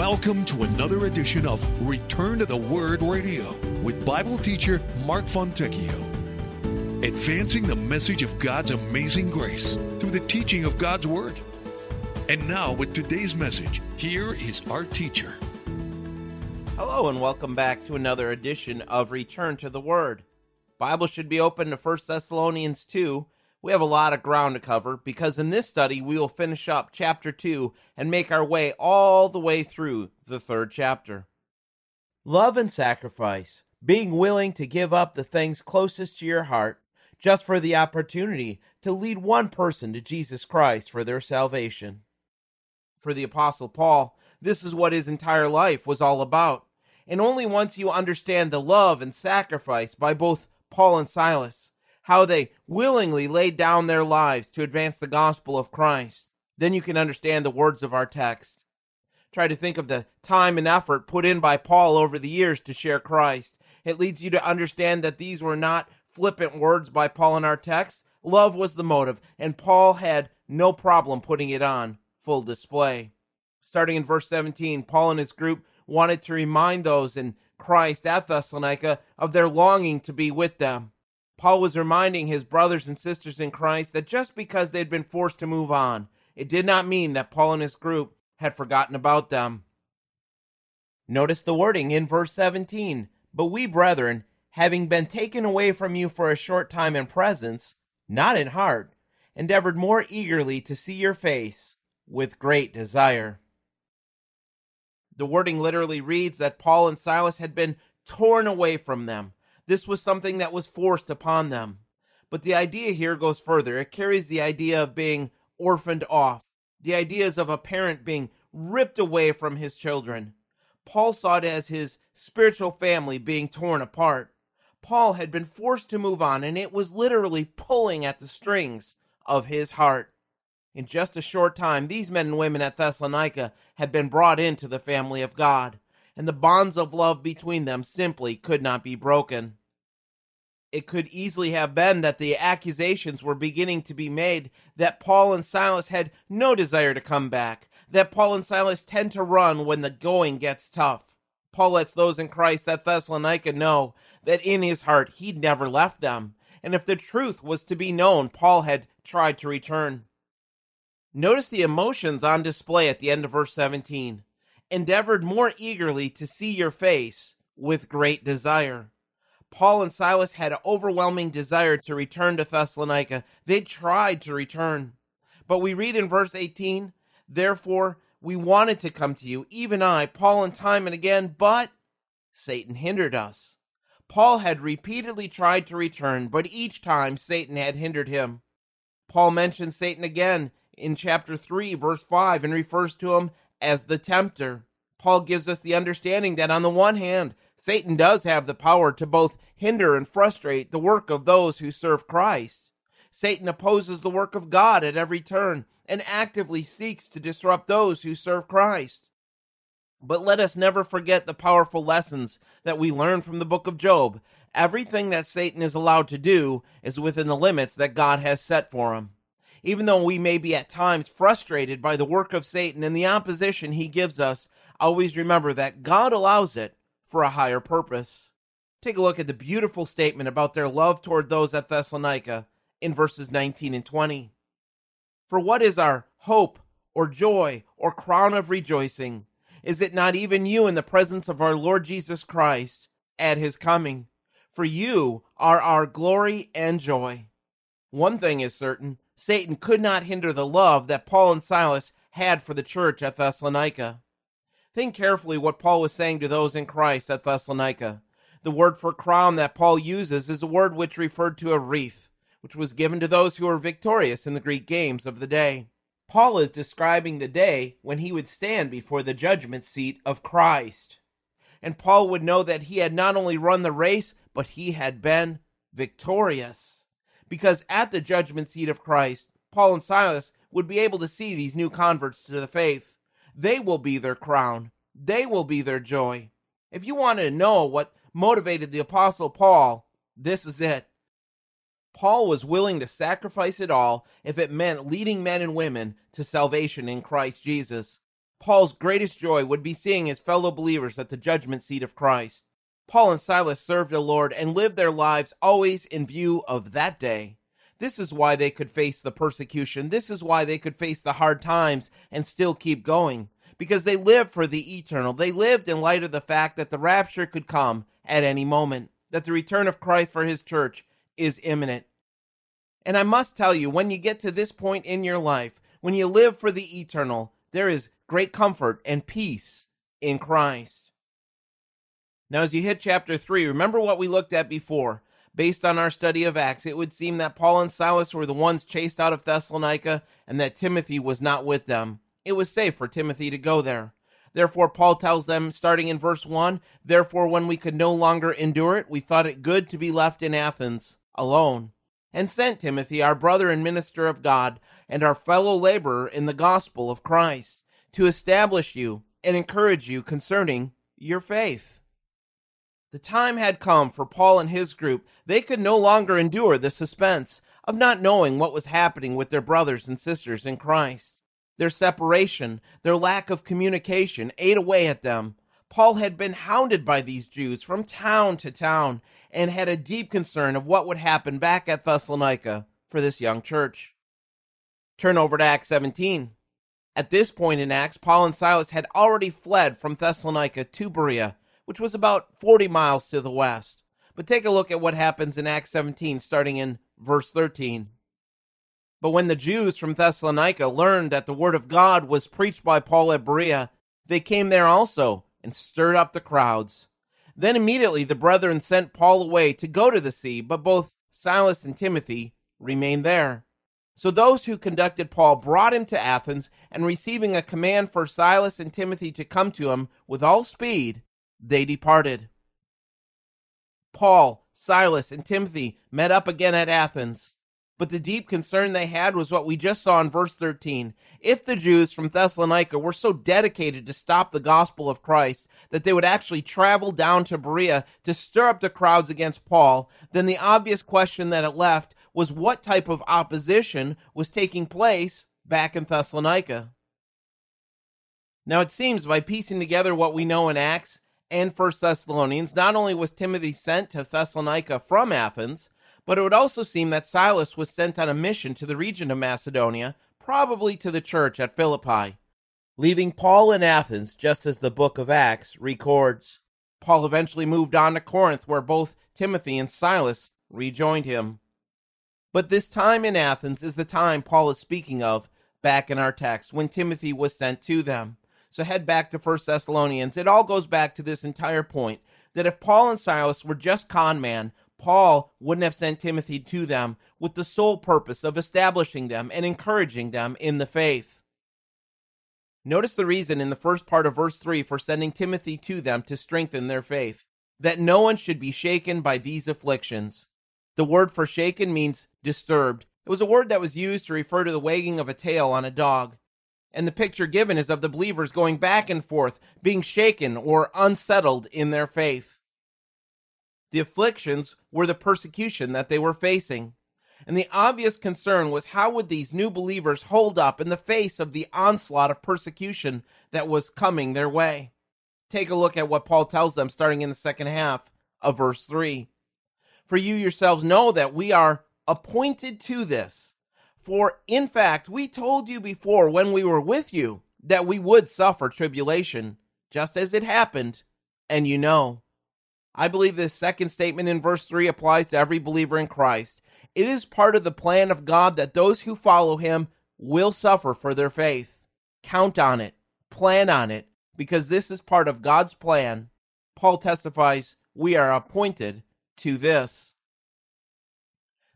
Welcome to another edition of Return to the Word Radio with Bible teacher Mark Fontecchio. Advancing the message of God's amazing grace through the teaching of God's Word. And now, with today's message, here is our teacher. Hello, and welcome back to another edition of Return to the Word. Bible should be open to 1 Thessalonians 2 we have a lot of ground to cover because in this study we will finish up chapter 2 and make our way all the way through the third chapter. Love and sacrifice, being willing to give up the things closest to your heart just for the opportunity to lead one person to Jesus Christ for their salvation. For the Apostle Paul, this is what his entire life was all about. And only once you understand the love and sacrifice by both Paul and Silas how they willingly laid down their lives to advance the gospel of Christ, then you can understand the words of our text. Try to think of the time and effort put in by Paul over the years to share Christ. It leads you to understand that these were not flippant words by Paul in our text. Love was the motive, and Paul had no problem putting it on full display. Starting in verse 17, Paul and his group wanted to remind those in Christ at Thessalonica of their longing to be with them. Paul was reminding his brothers and sisters in Christ that just because they'd been forced to move on, it did not mean that Paul and his group had forgotten about them. Notice the wording in verse 17. But we, brethren, having been taken away from you for a short time in presence, not in heart, endeavored more eagerly to see your face with great desire. The wording literally reads that Paul and Silas had been torn away from them this was something that was forced upon them. But the idea here goes further. It carries the idea of being orphaned off. The ideas of a parent being ripped away from his children. Paul saw it as his spiritual family being torn apart. Paul had been forced to move on, and it was literally pulling at the strings of his heart. In just a short time, these men and women at Thessalonica had been brought into the family of God, and the bonds of love between them simply could not be broken it could easily have been that the accusations were beginning to be made that Paul and Silas had no desire to come back, that Paul and Silas tend to run when the going gets tough. Paul lets those in Christ at Thessalonica know that in his heart he'd never left them, and if the truth was to be known, Paul had tried to return. Notice the emotions on display at the end of verse 17. Endeavored more eagerly to see your face with great desire. Paul and Silas had an overwhelming desire to return to Thessalonica. They tried to return. But we read in verse 18, Therefore we wanted to come to you, even I, Paul, and time and again, but Satan hindered us. Paul had repeatedly tried to return, but each time Satan had hindered him. Paul mentions Satan again in chapter 3, verse 5, and refers to him as the tempter. Paul gives us the understanding that on the one hand, Satan does have the power to both hinder and frustrate the work of those who serve Christ. Satan opposes the work of God at every turn and actively seeks to disrupt those who serve Christ. But let us never forget the powerful lessons that we learn from the book of Job. Everything that Satan is allowed to do is within the limits that God has set for him. Even though we may be at times frustrated by the work of Satan and the opposition he gives us, always remember that God allows it for a higher purpose. Take a look at the beautiful statement about their love toward those at Thessalonica in verses 19 and 20. For what is our hope or joy or crown of rejoicing? Is it not even you in the presence of our Lord Jesus Christ at his coming? For you are our glory and joy. One thing is certain Satan could not hinder the love that Paul and Silas had for the church at Thessalonica. Think carefully what Paul was saying to those in Christ at Thessalonica. The word for crown that Paul uses is a word which referred to a wreath, which was given to those who were victorious in the Greek games of the day. Paul is describing the day when he would stand before the judgment seat of Christ. And Paul would know that he had not only run the race, but he had been victorious. Because at the judgment seat of Christ, Paul and Silas would be able to see these new converts to the faith. They will be their crown. They will be their joy. If you want to know what motivated the Apostle Paul, this is it. Paul was willing to sacrifice it all if it meant leading men and women to salvation in Christ Jesus. Paul's greatest joy would be seeing his fellow believers at the judgment seat of Christ. Paul and Silas served the Lord and lived their lives always in view of that day. This is why they could face the persecution. This is why they could face the hard times and still keep going. Because they lived for the eternal. They lived in light of the fact that the rapture could come at any moment, that the return of Christ for his church is imminent. And I must tell you, when you get to this point in your life, when you live for the eternal, there is great comfort and peace in Christ. Now, as you hit chapter 3, remember what we looked at before. Based on our study of Acts, it would seem that Paul and Silas were the ones chased out of Thessalonica and that Timothy was not with them. It was safe for Timothy to go there. Therefore, Paul tells them, starting in verse 1 Therefore, when we could no longer endure it, we thought it good to be left in Athens alone, and sent Timothy, our brother and minister of God, and our fellow laborer in the gospel of Christ to establish you and encourage you concerning your faith. The time had come for Paul and his group. They could no longer endure the suspense of not knowing what was happening with their brothers and sisters in Christ. Their separation, their lack of communication ate away at them. Paul had been hounded by these Jews from town to town and had a deep concern of what would happen back at Thessalonica for this young church. Turn over to Acts 17. At this point in Acts, Paul and Silas had already fled from Thessalonica to Berea, which was about 40 miles to the west. But take a look at what happens in Acts 17, starting in verse 13. But when the Jews from Thessalonica learned that the word of God was preached by Paul at Berea, they came there also and stirred up the crowds. Then immediately the brethren sent Paul away to go to the sea, but both Silas and Timothy remained there. So those who conducted Paul brought him to Athens, and receiving a command for Silas and Timothy to come to him with all speed, they departed. Paul, Silas, and Timothy met up again at Athens. But the deep concern they had was what we just saw in verse 13. If the Jews from Thessalonica were so dedicated to stop the gospel of Christ that they would actually travel down to Berea to stir up the crowds against Paul, then the obvious question that it left was what type of opposition was taking place back in Thessalonica. Now it seems by piecing together what we know in Acts and First Thessalonians, not only was Timothy sent to Thessalonica from Athens, but it would also seem that Silas was sent on a mission to the region of Macedonia, probably to the church at Philippi, leaving Paul in Athens just as the book of Acts records. Paul eventually moved on to Corinth, where both Timothy and Silas rejoined him. But this time in Athens is the time Paul is speaking of back in our text when Timothy was sent to them. So head back to 1 Thessalonians. It all goes back to this entire point that if Paul and Silas were just con man, Paul wouldn't have sent Timothy to them with the sole purpose of establishing them and encouraging them in the faith. Notice the reason in the first part of verse 3 for sending Timothy to them to strengthen their faith that no one should be shaken by these afflictions. The word for shaken means disturbed. It was a word that was used to refer to the wagging of a tail on a dog. And the picture given is of the believers going back and forth, being shaken or unsettled in their faith. The afflictions were the persecution that they were facing. And the obvious concern was how would these new believers hold up in the face of the onslaught of persecution that was coming their way? Take a look at what Paul tells them starting in the second half of verse 3. For you yourselves know that we are appointed to this. For in fact, we told you before when we were with you that we would suffer tribulation, just as it happened, and you know. I believe this second statement in verse 3 applies to every believer in Christ. It is part of the plan of God that those who follow him will suffer for their faith. Count on it, plan on it, because this is part of God's plan. Paul testifies, We are appointed to this.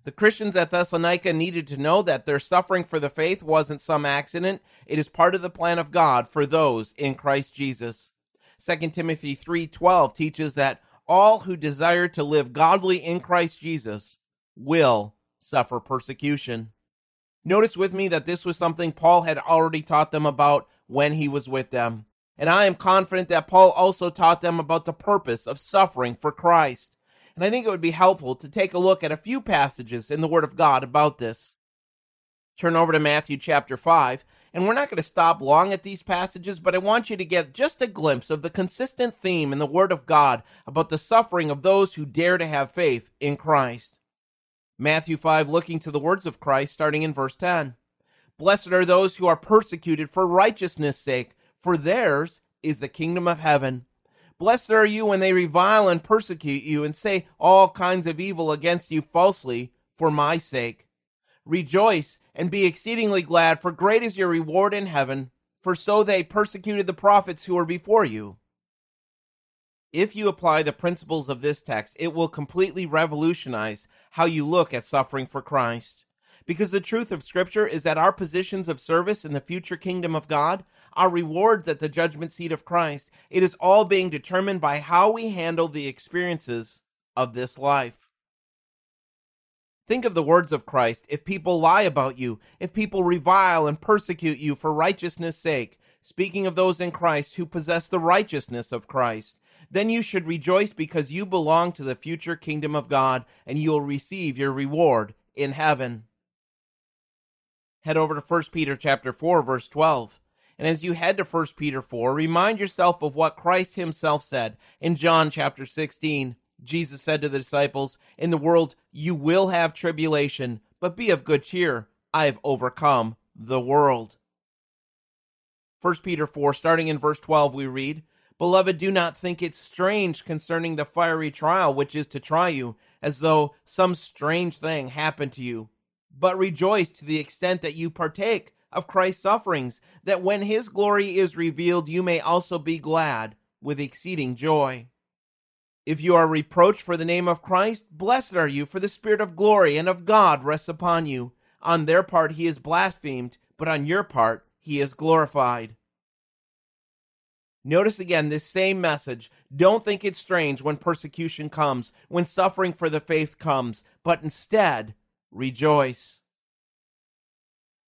The Christians at Thessalonica needed to know that their suffering for the faith wasn't some accident. It is part of the plan of God for those in Christ Jesus. 2 Timothy 3:12 teaches that all who desire to live godly in Christ Jesus will suffer persecution. Notice with me that this was something Paul had already taught them about when he was with them. And I am confident that Paul also taught them about the purpose of suffering for Christ. And I think it would be helpful to take a look at a few passages in the Word of God about this. Turn over to Matthew chapter 5. And we're not going to stop long at these passages, but I want you to get just a glimpse of the consistent theme in the Word of God about the suffering of those who dare to have faith in Christ. Matthew 5, looking to the words of Christ, starting in verse 10. Blessed are those who are persecuted for righteousness' sake, for theirs is the kingdom of heaven. Blessed are you when they revile and persecute you and say all kinds of evil against you falsely for my sake. Rejoice and be exceedingly glad, for great is your reward in heaven, for so they persecuted the prophets who were before you. If you apply the principles of this text, it will completely revolutionize how you look at suffering for Christ. Because the truth of Scripture is that our positions of service in the future kingdom of God, our rewards at the judgment seat of Christ, it is all being determined by how we handle the experiences of this life. Think of the words of Christ. If people lie about you, if people revile and persecute you for righteousness' sake, speaking of those in Christ who possess the righteousness of Christ, then you should rejoice because you belong to the future kingdom of God and you will receive your reward in heaven. Head over to 1 Peter chapter 4 verse 12. And as you head to 1 Peter 4, remind yourself of what Christ himself said in John chapter 16. Jesus said to the disciples, In the world you will have tribulation, but be of good cheer. I have overcome the world. 1 Peter 4, starting in verse 12, we read, Beloved, do not think it strange concerning the fiery trial which is to try you, as though some strange thing happened to you. But rejoice to the extent that you partake of Christ's sufferings, that when his glory is revealed, you may also be glad with exceeding joy. If you are reproached for the name of Christ, blessed are you, for the Spirit of glory and of God rests upon you. On their part he is blasphemed, but on your part he is glorified. Notice again this same message. Don't think it's strange when persecution comes, when suffering for the faith comes, but instead rejoice.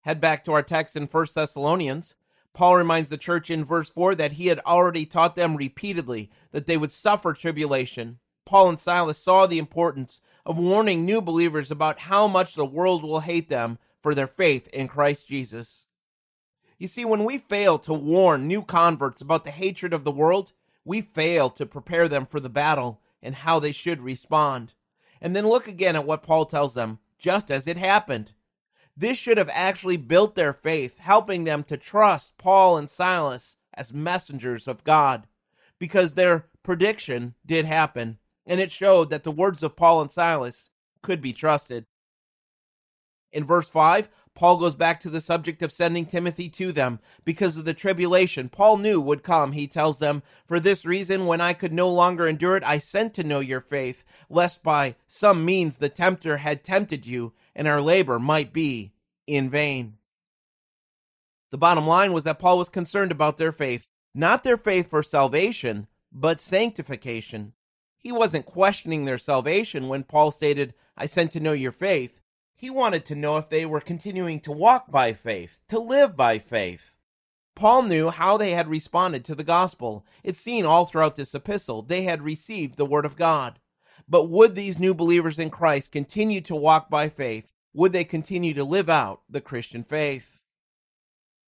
Head back to our text in 1 Thessalonians. Paul reminds the church in verse 4 that he had already taught them repeatedly that they would suffer tribulation. Paul and Silas saw the importance of warning new believers about how much the world will hate them for their faith in Christ Jesus. You see, when we fail to warn new converts about the hatred of the world, we fail to prepare them for the battle and how they should respond. And then look again at what Paul tells them, just as it happened. This should have actually built their faith, helping them to trust Paul and Silas as messengers of God, because their prediction did happen, and it showed that the words of Paul and Silas could be trusted. In verse 5, Paul goes back to the subject of sending Timothy to them because of the tribulation Paul knew would come. He tells them, For this reason, when I could no longer endure it, I sent to know your faith, lest by some means the tempter had tempted you, and our labor might be in vain. The bottom line was that Paul was concerned about their faith, not their faith for salvation, but sanctification. He wasn't questioning their salvation when Paul stated, I sent to know your faith. He wanted to know if they were continuing to walk by faith, to live by faith. Paul knew how they had responded to the gospel. It's seen all throughout this epistle. They had received the word of God. But would these new believers in Christ continue to walk by faith? Would they continue to live out the Christian faith?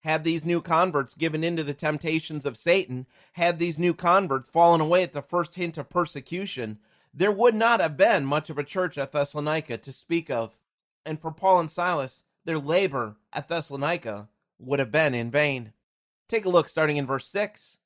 Had these new converts given in to the temptations of Satan, had these new converts fallen away at the first hint of persecution, there would not have been much of a church at Thessalonica to speak of. And for Paul and Silas, their labor at Thessalonica would have been in vain. Take a look starting in verse 6.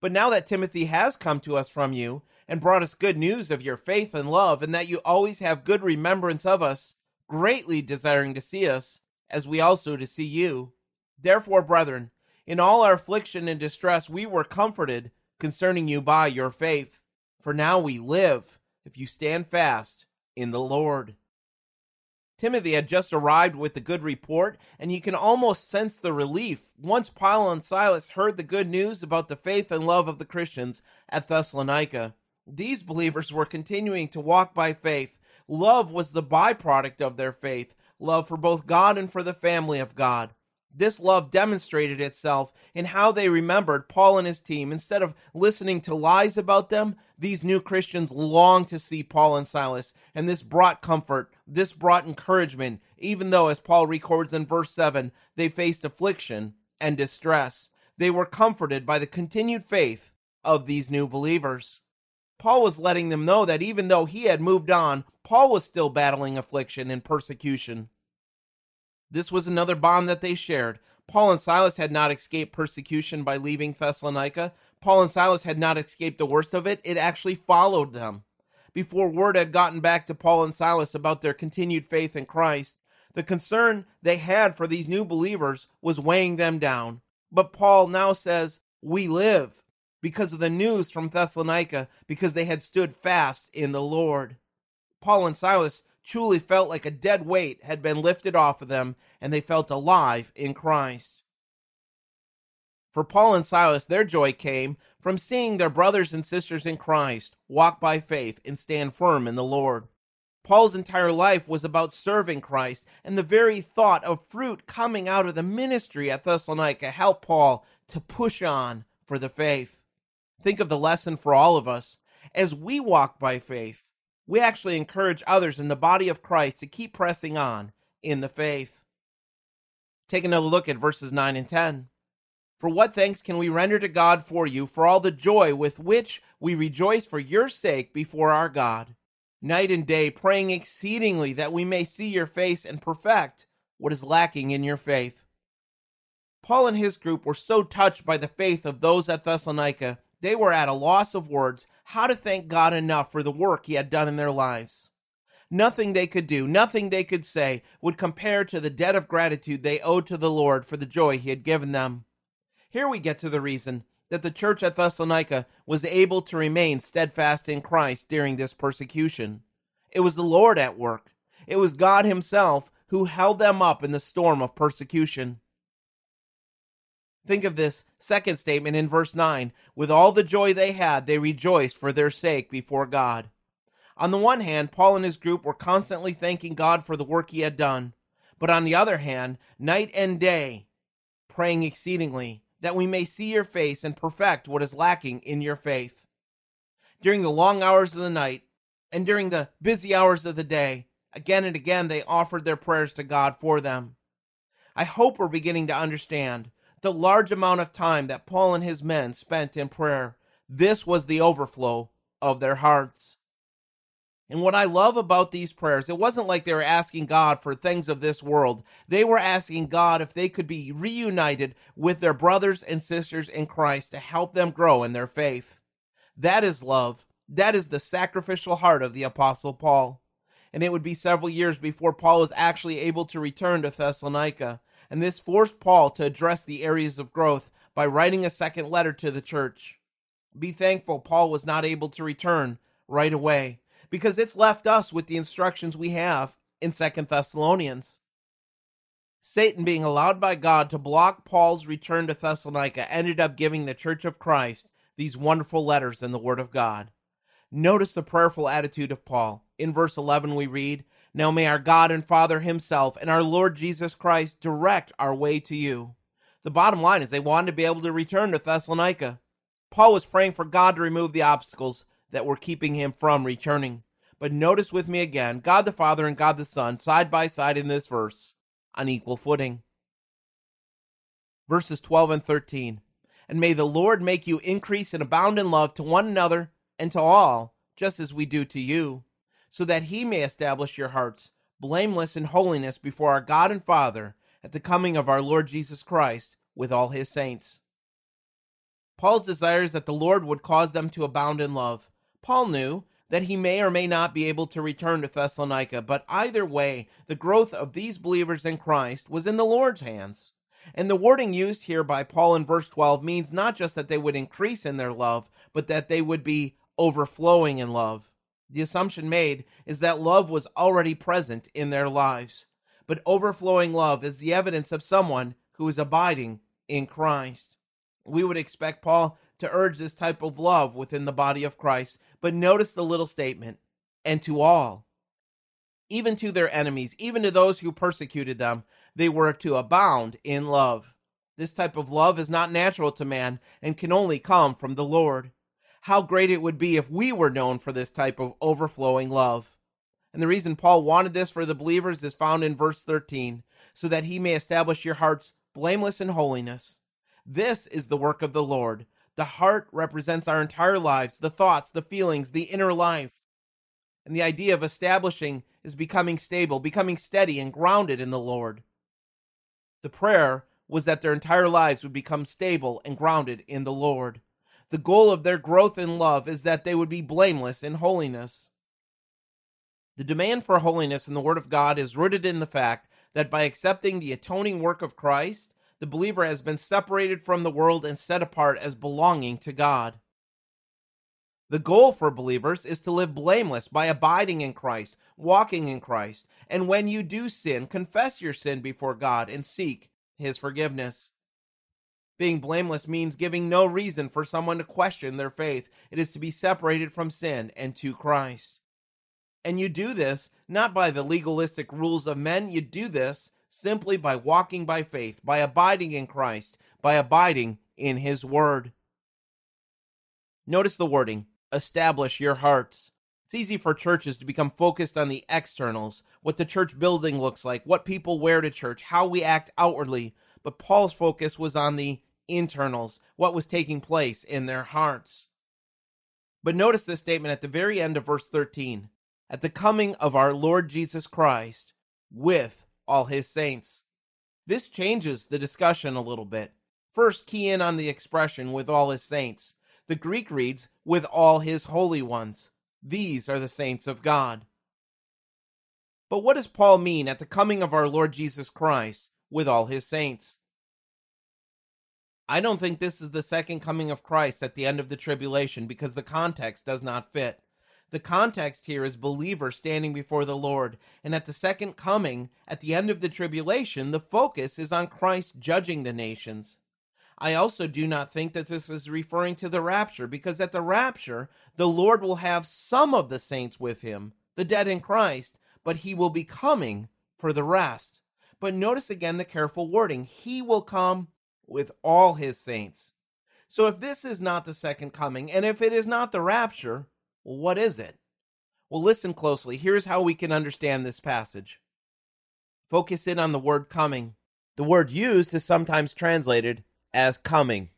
But now that Timothy has come to us from you and brought us good news of your faith and love, and that you always have good remembrance of us, greatly desiring to see us, as we also to see you. Therefore, brethren, in all our affliction and distress, we were comforted concerning you by your faith. For now we live, if you stand fast in the Lord. Timothy had just arrived with the good report, and you can almost sense the relief once Paul and Silas heard the good news about the faith and love of the Christians at Thessalonica. These believers were continuing to walk by faith, Love was the byproduct of their faith, love for both God and for the family of God. This love demonstrated itself in how they remembered Paul and his team. Instead of listening to lies about them, These new Christians longed to see Paul and Silas, and this brought comfort. This brought encouragement, even though, as Paul records in verse 7, they faced affliction and distress. They were comforted by the continued faith of these new believers. Paul was letting them know that even though he had moved on, Paul was still battling affliction and persecution. This was another bond that they shared. Paul and Silas had not escaped persecution by leaving Thessalonica. Paul and Silas had not escaped the worst of it. It actually followed them. Before word had gotten back to Paul and Silas about their continued faith in Christ, the concern they had for these new believers was weighing them down. But Paul now says, We live because of the news from Thessalonica, because they had stood fast in the Lord. Paul and Silas truly felt like a dead weight had been lifted off of them, and they felt alive in Christ. For Paul and Silas, their joy came from seeing their brothers and sisters in Christ walk by faith and stand firm in the Lord. Paul's entire life was about serving Christ, and the very thought of fruit coming out of the ministry at Thessalonica helped Paul to push on for the faith. Think of the lesson for all of us. As we walk by faith, we actually encourage others in the body of Christ to keep pressing on in the faith. Take another look at verses 9 and 10. For what thanks can we render to God for you for all the joy with which we rejoice for your sake before our God? night and day, praying exceedingly that we may see your face and perfect what is lacking in your faith. Paul and his group were so touched by the faith of those at Thessalonica, they were at a loss of words how to thank God enough for the work he had done in their lives. Nothing they could do, nothing they could say would compare to the debt of gratitude they owed to the Lord for the joy he had given them. Here we get to the reason that the church at Thessalonica was able to remain steadfast in Christ during this persecution. It was the Lord at work. It was God Himself who held them up in the storm of persecution. Think of this second statement in verse 9. With all the joy they had, they rejoiced for their sake before God. On the one hand, Paul and his group were constantly thanking God for the work he had done. But on the other hand, night and day, praying exceedingly that we may see your face and perfect what is lacking in your faith. During the long hours of the night and during the busy hours of the day, again and again they offered their prayers to God for them. I hope we're beginning to understand the large amount of time that Paul and his men spent in prayer. This was the overflow of their hearts. And what I love about these prayers, it wasn't like they were asking God for things of this world. They were asking God if they could be reunited with their brothers and sisters in Christ to help them grow in their faith. That is love. That is the sacrificial heart of the Apostle Paul. And it would be several years before Paul was actually able to return to Thessalonica. And this forced Paul to address the areas of growth by writing a second letter to the church. Be thankful Paul was not able to return right away because it's left us with the instructions we have in Second Thessalonians. Satan, being allowed by God to block Paul's return to Thessalonica, ended up giving the Church of Christ these wonderful letters in the Word of God. Notice the prayerful attitude of Paul. In verse 11, we read, Now may our God and Father Himself and our Lord Jesus Christ direct our way to you. The bottom line is they wanted to be able to return to Thessalonica. Paul was praying for God to remove the obstacles that were keeping him from returning. But notice with me again God the Father and God the Son side by side in this verse on equal footing. Verses 12 and 13. And may the Lord make you increase and abound in love to one another and to all, just as we do to you, so that he may establish your hearts blameless in holiness before our God and Father at the coming of our Lord Jesus Christ with all his saints. Paul's desire is that the Lord would cause them to abound in love. Paul knew that he may or may not be able to return to Thessalonica, but either way, the growth of these believers in Christ was in the Lord's hands. And the wording used here by Paul in verse 12 means not just that they would increase in their love, but that they would be overflowing in love. The assumption made is that love was already present in their lives. But overflowing love is the evidence of someone who is abiding in Christ. We would expect Paul to urge this type of love within the body of Christ. But notice the little statement, and to all, even to their enemies, even to those who persecuted them, they were to abound in love. This type of love is not natural to man and can only come from the Lord. How great it would be if we were known for this type of overflowing love. And the reason Paul wanted this for the believers is found in verse 13, so that he may establish your hearts blameless in holiness. This is the work of the Lord. The heart represents our entire lives, the thoughts, the feelings, the inner life. And the idea of establishing is becoming stable, becoming steady and grounded in the Lord. The prayer was that their entire lives would become stable and grounded in the Lord. The goal of their growth in love is that they would be blameless in holiness. The demand for holiness in the Word of God is rooted in the fact that by accepting the atoning work of Christ, the believer has been separated from the world and set apart as belonging to God. The goal for believers is to live blameless by abiding in Christ, walking in Christ, and when you do sin, confess your sin before God and seek His forgiveness. Being blameless means giving no reason for someone to question their faith. It is to be separated from sin and to Christ. And you do this not by the legalistic rules of men, you do this simply by walking by faith, by abiding in Christ, by abiding in His Word. Notice the wording establish your hearts. It's easy for churches to become focused on the externals, what the church building looks like, what people wear to church, how we act outwardly. But Paul's focus was on the internals, what was taking place in their hearts. But notice this statement at the very end of verse 13 at the coming of our Lord Jesus Christ with all his saints. This changes the discussion a little bit. First, key in on the expression with all his saints. The Greek reads, with all his holy ones. These are the saints of God. But what does Paul mean at the coming of our Lord Jesus Christ with all his saints? I don't think this is the second coming of Christ at the end of the tribulation because the context does not fit. The context here is believers standing before the Lord, and at the second coming, at the end of the tribulation, the focus is on Christ judging the nations. I also do not think that this is referring to the rapture, because at the rapture, the Lord will have some of the saints with him, the dead in Christ, but he will be coming for the rest. But notice again the careful wording. He will come with all his saints. So if this is not the second coming, and if it is not the rapture, well, what is it? Well, listen closely. Here's how we can understand this passage. Focus in on the word coming. The word used is sometimes translated as coming.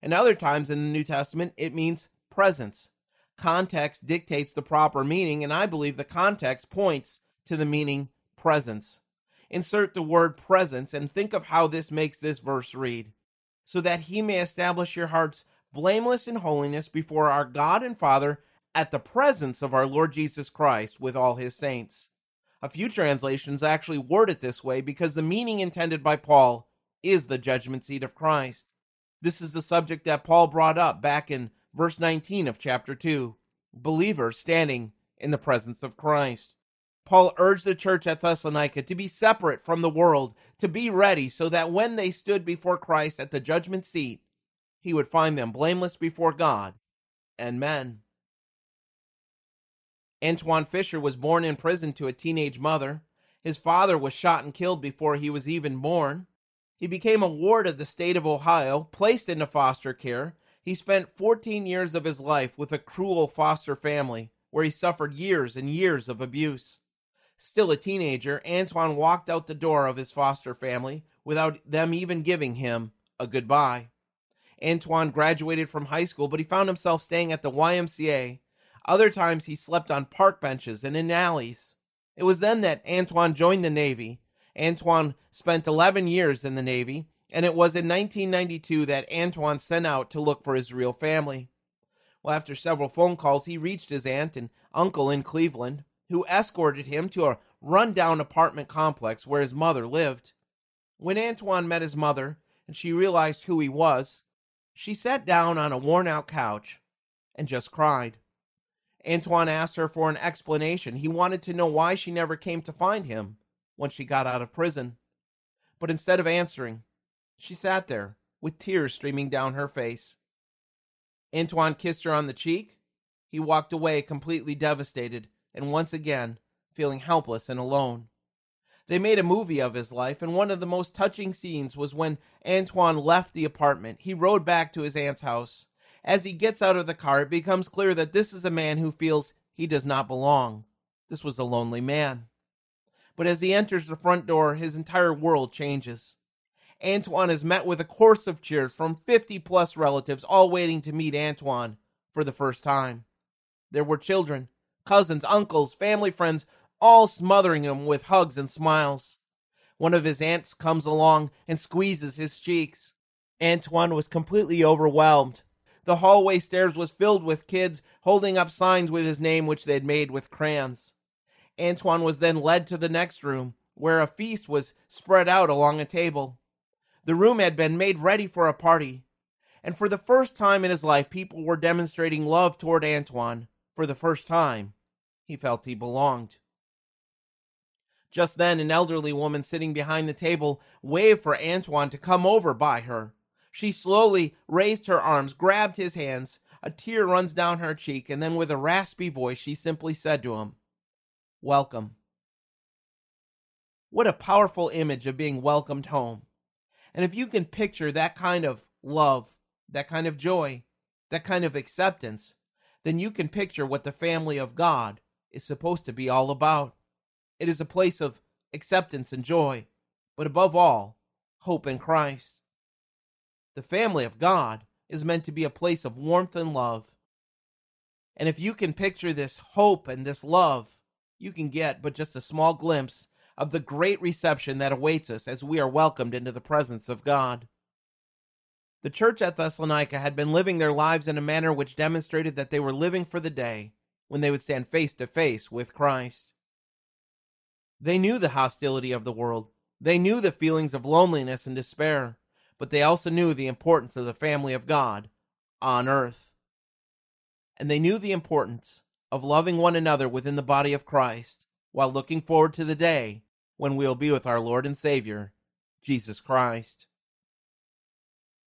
And other times in the New Testament, it means presence. Context dictates the proper meaning, and I believe the context points to the meaning presence insert the word presence and think of how this makes this verse read. So that he may establish your hearts blameless in holiness before our God and Father at the presence of our Lord Jesus Christ with all his saints. A few translations actually word it this way because the meaning intended by Paul is the judgment seat of Christ. This is the subject that Paul brought up back in verse 19 of chapter 2. Believers standing in the presence of Christ. Paul urged the church at Thessalonica to be separate from the world, to be ready, so that when they stood before Christ at the judgment seat, he would find them blameless before God and men. Antwone Fisher was born in prison to a teenage mother. His father was shot and killed before he was even born. He became a ward of the state of Ohio, placed into foster care. He spent 14 years of his life with a cruel foster family, where he suffered years and years of abuse. Still a teenager, Antwone walked out the door of his foster family without them even giving him a goodbye. Antwone graduated from high school, but he found himself staying at the YMCA. Other times he slept on park benches and in alleys. It was then that Antwone joined the Navy. Antwone spent 11 years in the Navy, and it was in 1992 that Antwone sent out to look for his real family. Well, after several phone calls, he reached his aunt and uncle in Cleveland who escorted him to a rundown apartment complex where his mother lived. When Antwone met his mother and she realized who he was, she sat down on a worn out couch and just cried. Antwone asked her for an explanation. He wanted to know why she never came to find him when she got out of prison. But instead of answering, she sat there with tears streaming down her face. Antwone kissed her on the cheek. He walked away completely devastated and once again feeling helpless and alone. They made a movie of his life, and one of the most touching scenes was when Antwone left the apartment. He rode back to his aunt's house, As he gets out of the car, it becomes clear that this is a man who feels he does not belong. This was a lonely man. But as he enters the front door, his entire world changes. Antwone is met with a chorus of cheers from 50 plus relatives, all waiting to meet Antwone for the first time. There were children, cousins, uncles, family friends, all smothering him with hugs and smiles. One of his aunts comes along and squeezes his cheeks. Antwone was completely overwhelmed. The hallway stairs was filled with kids holding up signs with his name which they had made with crayons. Antwone was then led to the next room, where a feast was spread out along a table. The room had been made ready for a party, and for the first time in his life, people were demonstrating love toward Antwone. For the first time, he felt he belonged. Just then, an elderly woman sitting behind the table waved for Antwone to come over by her. She slowly raised her arms, grabbed his hands. A tear runs down her cheek, and then with a raspy voice, she simply said to him, Welcome. What a powerful image of being welcomed home. And if you can picture that kind of love, that kind of joy, that kind of acceptance, then you can picture what the family of God is supposed to be all about. It is a place of acceptance and joy, but above all, hope in Christ. The family of God is meant to be a place of warmth and love. And if you can picture this hope and this love, you can get but just a small glimpse of the great reception that awaits us as we are welcomed into the presence of God. The church at Thessalonica had been living their lives in a manner which demonstrated that they were living for the day when they would stand face to face with Christ. They knew the hostility of the world. They knew the feelings of loneliness and despair, but they also knew the importance of the family of God on earth. And they knew the importance of loving one another within the body of Christ while looking forward to the day when we will be with our Lord and Savior, Jesus Christ.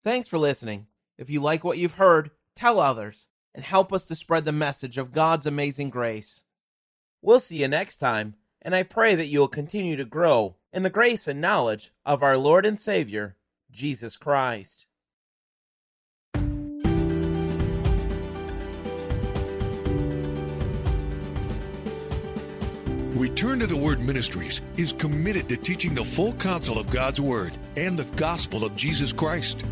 Thanks for listening. If you like what you've heard, tell others and help us to spread the message of God's amazing grace. We'll see you next time and I pray that you will continue to grow in the grace and knowledge of our Lord and Savior, Jesus Christ. Return to the Word Ministries is committed to teaching the full counsel of God's Word and the gospel of Jesus Christ.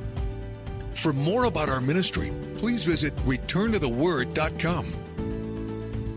For more about our ministry, please visit returntotheword.com.